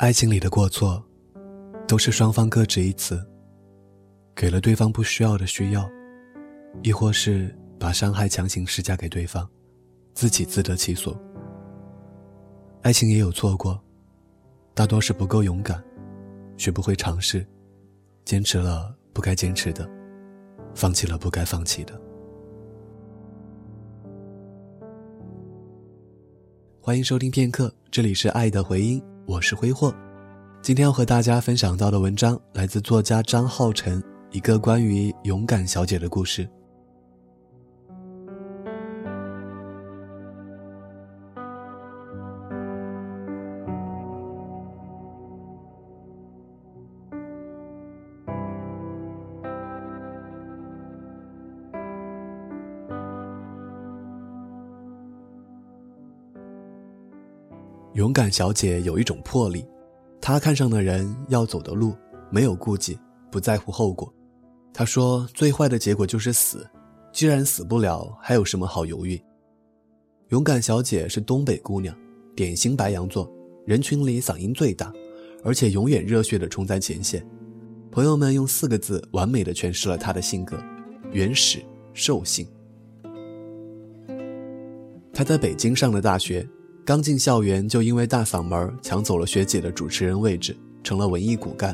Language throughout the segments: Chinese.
爱情里的过错，都是双方各执一词，给了对方不需要的需要，亦或是把伤害强行施加给对方，自己自得其所。爱情也有错过，大多是不够勇敢，学不会尝试，坚持了不该坚持的，放弃了不该放弃的。欢迎收听片刻，这里是爱的回音，我是挥霍。今天要和大家分享到的文章来自作家张浩辰，一个关于勇敢小姐的故事。勇敢小姐有一种魄力，她看上的人要走的路没有顾忌，不在乎后果。她说：“最坏的结果就是死，既然死不了，还有什么好犹豫？”勇敢小姐是东北姑娘，典型白羊座，人群里嗓音最大，而且永远热血地冲在前线。朋友们用四个字完美地诠释了她的性格：原始、兽性。她在北京上的大学。刚进校园就因为大嗓门抢走了学姐的主持人位置，成了文艺骨干。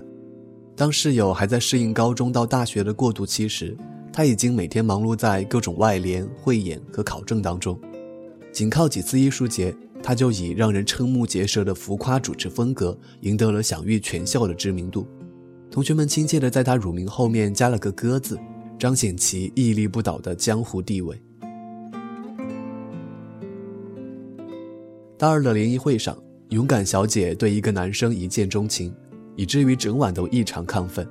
当室友还在适应高中到大学的过渡期时，他已经每天忙碌在各种外联、汇演和考证当中。仅靠几次艺术节，他就以让人瞠目结舌的浮夸主持风格，赢得了享誉全校的知名度。同学们亲切地在他乳名后面加了个“鸽”字，彰显其屹立不倒的江湖地位。大二的联谊会上，勇敢小姐对一个男生一见钟情，以至于整晚都异常亢奋，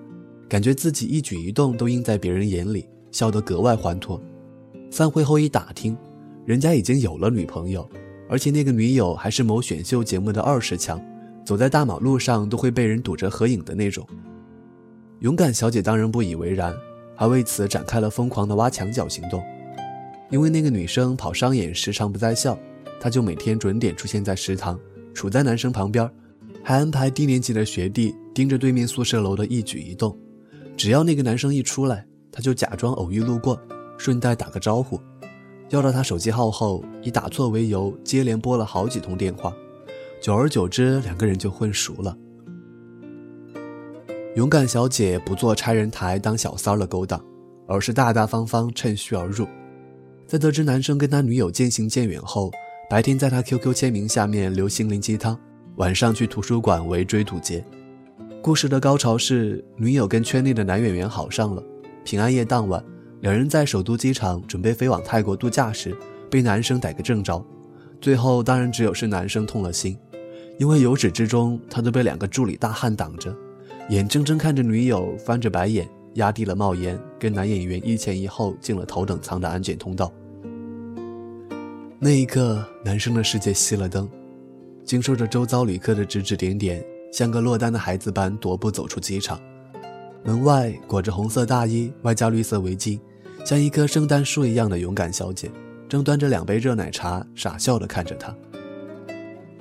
感觉自己一举一动都映在别人眼里，笑得格外欢脱。散会后一打听，人家已经有了女朋友，而且那个女友还是某选秀节目的二十强，走在大马路上都会被人堵着合影的那种。勇敢小姐当然不以为然，还为此展开了疯狂的挖墙脚行动，因为那个女生跑商演时常不在校。他就每天准点出现在食堂，处在男生旁边，还安排低年级的学弟盯着对面宿舍楼的一举一动。只要那个男生一出来，他就假装偶遇路过，顺带打个招呼。要到他手机号后，以打错为由，接连拨了好几通电话。久而久之，两个人就混熟了。勇敢小姐不做拆人台当小三儿的勾当，而是大大方方趁虚而入。在得知男生跟他女友渐行渐远后，白天在他 QQ 签名下面留心灵鸡汤，晚上去图书馆围追堵截。故事的高潮是女友跟圈内的男演员好上了。平安夜当晚，两人在首都机场准备飞往泰国度假时，被男生逮个正着。最后当然只有是男生痛了心，因为由始至终他都被两个助理大汉挡着，眼睁睁看着女友翻着白眼，压低了帽檐，跟男演员一前一后进了头等舱的安检通道。那一刻，男生的世界熄了灯，经受着周遭旅客的指指点点，像个落单的孩子般踱步走出机场。门外裹着红色大衣，外加绿色围巾，像一棵圣诞树一样的勇敢小姐，正端着两杯热奶茶，傻笑地看着他。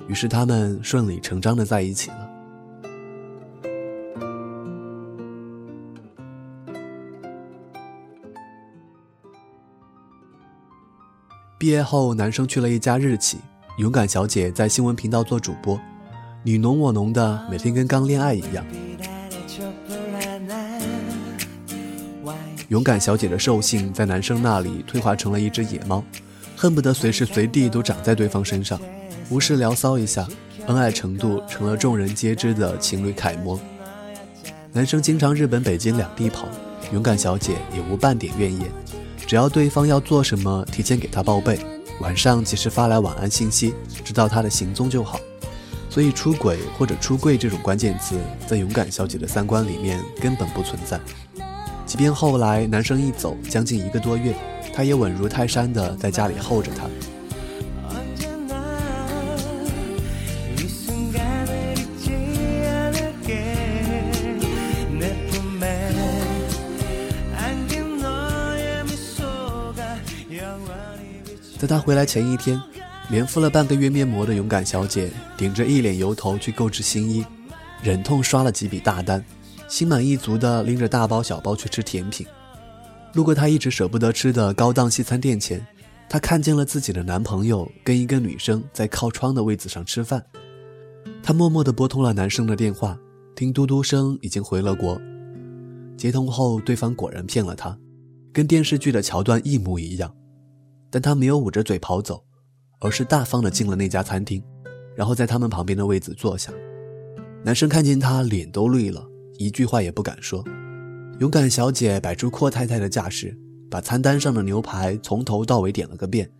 于是他们顺理成章地在一起了。毕业后，男生去了一家日企，勇敢小姐在新闻频道做主播，你侬我侬的，每天跟刚恋爱一样。勇敢小姐的兽性在男生那里退化成了一只野猫，恨不得随时随地都长在对方身上，无事聊骚一下，恩爱程度成了众人皆知的情侣楷模。男生经常日本、北京两地跑，勇敢小姐也无半点怨言。只要对方要做什么，提前给他报备，晚上及时发来晚安信息，知道他的行踪就好。所以出轨或者出柜这种关键词，在勇敢小姐的三观里面根本不存在。即便后来男生一走，将近一个多月，她也稳如泰山的在家里候着他。在他回来前一天，连敷了半个月面膜的勇敢小姐，顶着一脸油头去购置新衣，忍痛刷了几笔大单，心满意足地拎着大包小包去吃甜品。路过她一直舍不得吃的高档西餐店前，她看见了自己的男朋友跟一个女生在靠窗的位子上吃饭。她默默地拨通了男生的电话，听嘟嘟声已经回了国。接通后，对方果然骗了她，跟电视剧的桥段一模一样。但她没有捂着嘴跑走，而是大方地进了那家餐厅，然后在他们旁边的位子坐下。男生看见她，脸都绿了，一句话也不敢说。勇敢小姐摆出阔太太的架势，把餐单上的牛排从头到尾点了个遍。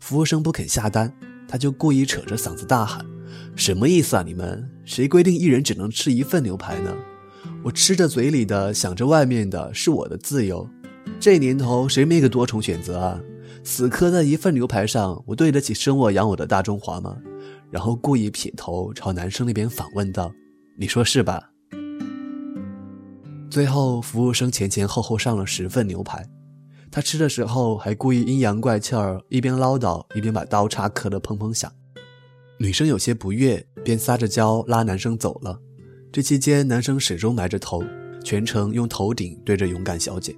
服务生不肯下单，她就故意扯着嗓子大喊：“什么意思啊？你们谁规定一人只能吃一份牛排呢？我吃着嘴里的，想着外面的，是我的自由。这年头谁没个多重选择啊？死磕在一份牛排上，我对得起生我养我的大中华吗？”然后故意撇头朝男生那边反问道：“你说是吧？”最后，服务生前前后后上了十份牛排，他吃的时候还故意阴阳怪气儿，一边唠叨一边把刀叉磕得砰砰响。女生有些不悦，便撒着娇拉男生走了。这期间，男生始终埋着头，全程用头顶对着勇敢小姐。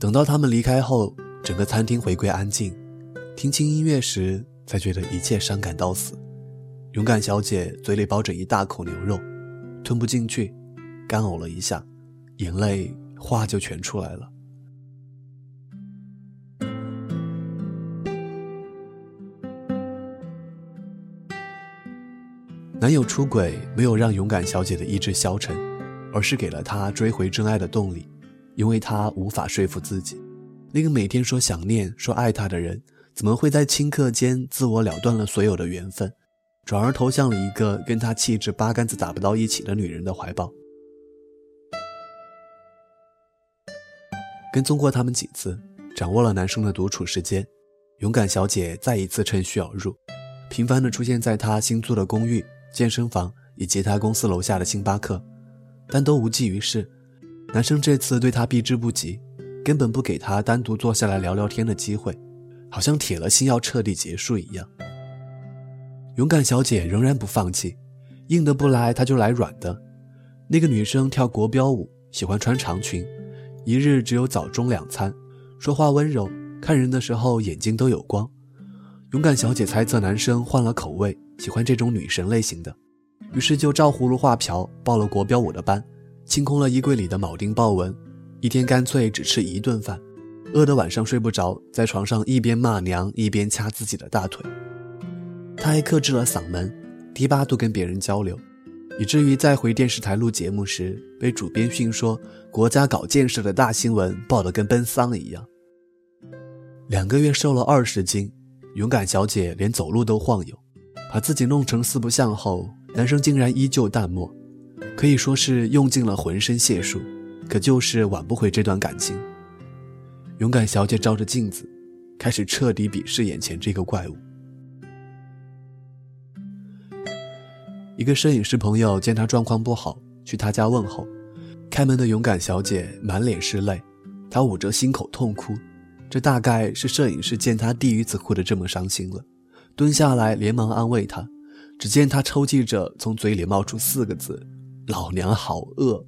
等到他们离开后，整个餐厅回归安静，听清音乐时，才觉得一切伤感到死。勇敢小姐嘴里包着一大口牛肉。吞不进去，干呕了一下，眼泪哗就全出来了。男友出轨没有让勇敢小姐的意志消沉，而是给了她追回真爱的动力，因为他无法说服自己，那个每天说想念、说爱他的人，怎么会在顷刻间自我了断了所有的缘分？转而投向了一个跟他气质八竿子打不到一起的女人的怀抱。跟踪过他们几次，掌握了男生的独处时间，勇敢小姐再一次趁虚而入，频繁的出现在他新租的公寓、健身房以及他公司楼下的星巴克，但都无济于事。男生这次对她避之不及，根本不给她单独坐下来聊聊天的机会，好像铁了心要彻底结束一样。勇敢小姐仍然不放弃，硬的不来，她就来软的。那个女生跳国标舞，喜欢穿长裙，一日只有早中两餐，说话温柔，看人的时候眼睛都有光。勇敢小姐猜测男生换了口味，喜欢这种女神类型的，于是就照葫芦画瓢报了国标舞的班，清空了衣柜里的铆钉豹纹，一天干脆只吃一顿饭，饿得晚上睡不着，在床上一边骂娘一边掐自己的大腿。他还克制了嗓门，低八度跟别人交流，以至于在回电视台录节目时，被主编训说国家搞建设的大新闻报得跟奔丧一样。两个月瘦了二十斤，勇敢小姐连走路都晃悠，把自己弄成四不像后，男生竟然依旧淡漠，可以说是用尽了浑身解数，可就是挽不回这段感情。勇敢小姐照着镜子，开始彻底鄙视眼前这个怪物。一个摄影师朋友见他状况不好，去他家问候。开门的勇敢小姐满脸是泪，她捂着心口痛哭。这大概是摄影师见她第一次哭得这么伤心了，蹲下来连忙安慰她。只见她抽泣着，从嘴里冒出四个字：“老娘好饿。”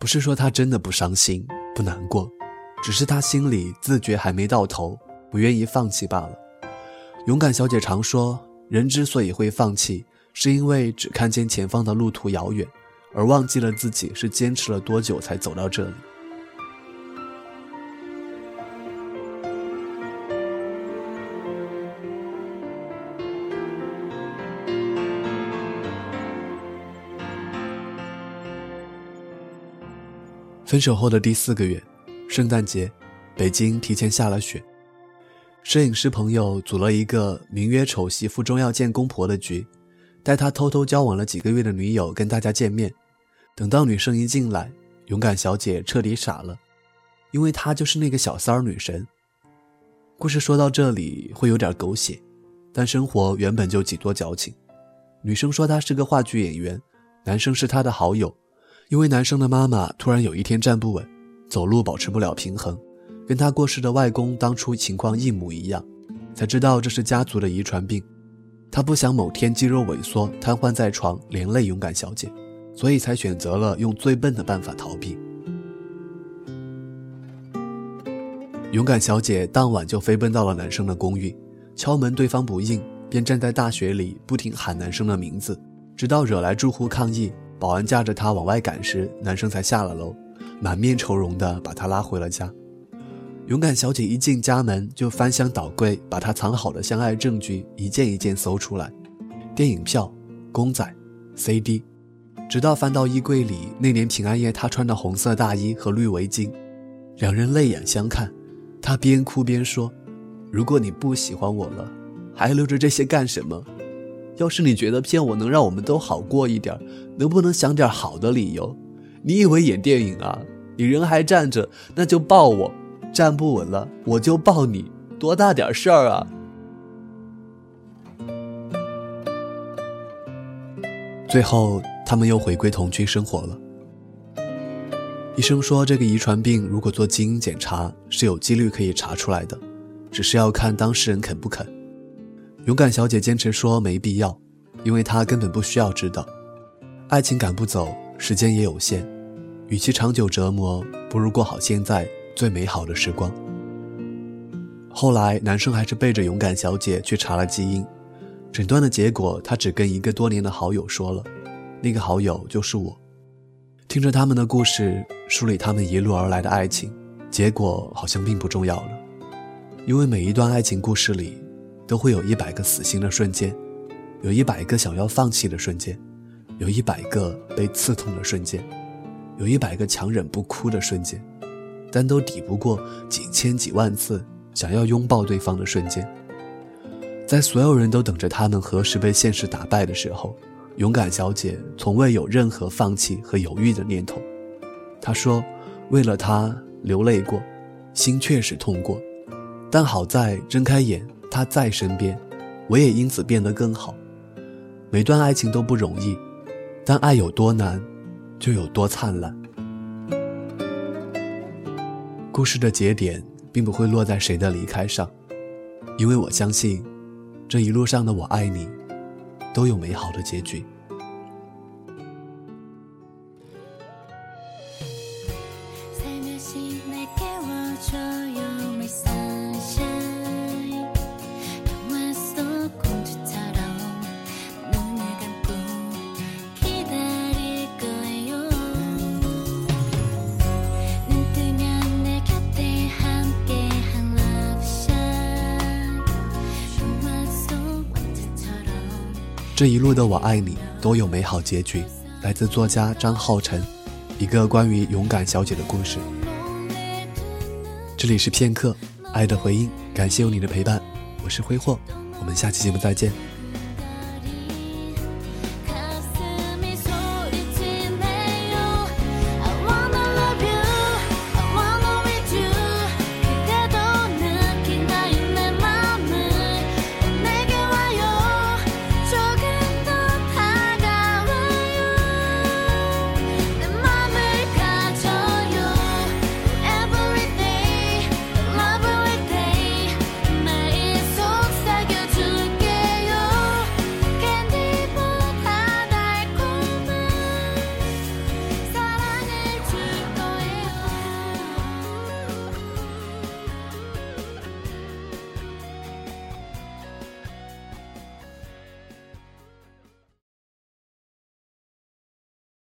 不是说她真的不伤心、不难过。只是他心里自觉还没到头，不愿意放弃罢了。勇敢小姐常说，人之所以会放弃，是因为只看见前方的路途遥远，而忘记了自己是坚持了多久才走到这里。分手后的第四个月。圣诞节，北京提前下了雪。摄影师朋友组了一个名曰“丑媳妇终要见公婆”的局，带他偷偷交往了几个月的女友跟大家见面。等到女生一进来，勇敢小姐彻底傻了，因为她就是那个小三儿女神。故事说到这里会有点狗血，但生活原本就几多矫情。女生说她是个话剧演员，男生是她的好友，因为男生的妈妈突然有一天站不稳。走路保持不了平衡，跟他过世的外公当初情况一模一样，才知道这是家族的遗传病。他不想某天肌肉萎缩瘫痪在床，连累勇敢小姐，所以才选择了用最笨的办法逃避。勇敢小姐当晚就飞奔到了男生的公寓，敲门对方不应，便站在大雪里不停喊男生的名字，直到惹来住户抗议，保安架着他往外赶时，男生才下了楼，满面愁容的把他拉回了家。勇敢小姐一进家门就翻箱倒柜，把她藏好的相爱证据一件一件搜出来，电影票、公仔、CD，直到翻到衣柜里那年平安夜她穿的红色大衣和绿围巾，两人泪眼相看。他边哭边说：“如果你不喜欢我了，还留着这些干什么？要是你觉得骗我能让我们都好过一点，能不能想点好的理由？你以为演电影啊？你人还站着，那就抱我；站不稳了，我就抱你，多大点事儿啊！”最后，他们又回归同居生活了。医生说，这个遗传病如果做基因检查是有几率可以查出来的，只是要看当事人肯不肯。勇敢小姐坚持说没必要，因为她根本不需要知道。爱情赶不走，时间也有限，与其长久折磨，不如过好现在最美好的时光。后来，男生还是背着勇敢小姐去查了基因，诊断的结果他只跟一个多年的好友说了，那个好友就是我。听着他们的故事，梳理他们一路而来的爱情，结果好像并不重要了，因为每一段爱情故事里，都会有一百个死心的瞬间，有一百个想要放弃的瞬间，有一百个被刺痛的瞬间，有一百个强忍不哭的瞬间，但都抵不过几千几万次想要拥抱对方的瞬间。在所有人都等着他们何时被现实打败的时候。勇敢小姐从未有任何放弃和犹豫的念头。她说：“为了他流泪过，心确实痛过，但好在睁开眼，他在身边，我也因此变得更好。每段爱情都不容易，但爱有多难，就有多灿烂。故事的节点并不会落在谁的离开上，因为我相信，这一路上的我爱你。”都有美好的结局。一路的我爱你都有美好结局，来自作家张浩辰，一个关于勇敢小姐的故事。这里是片刻爱的回应，感谢有你的陪伴，我是挥霍，我们下期节目再见。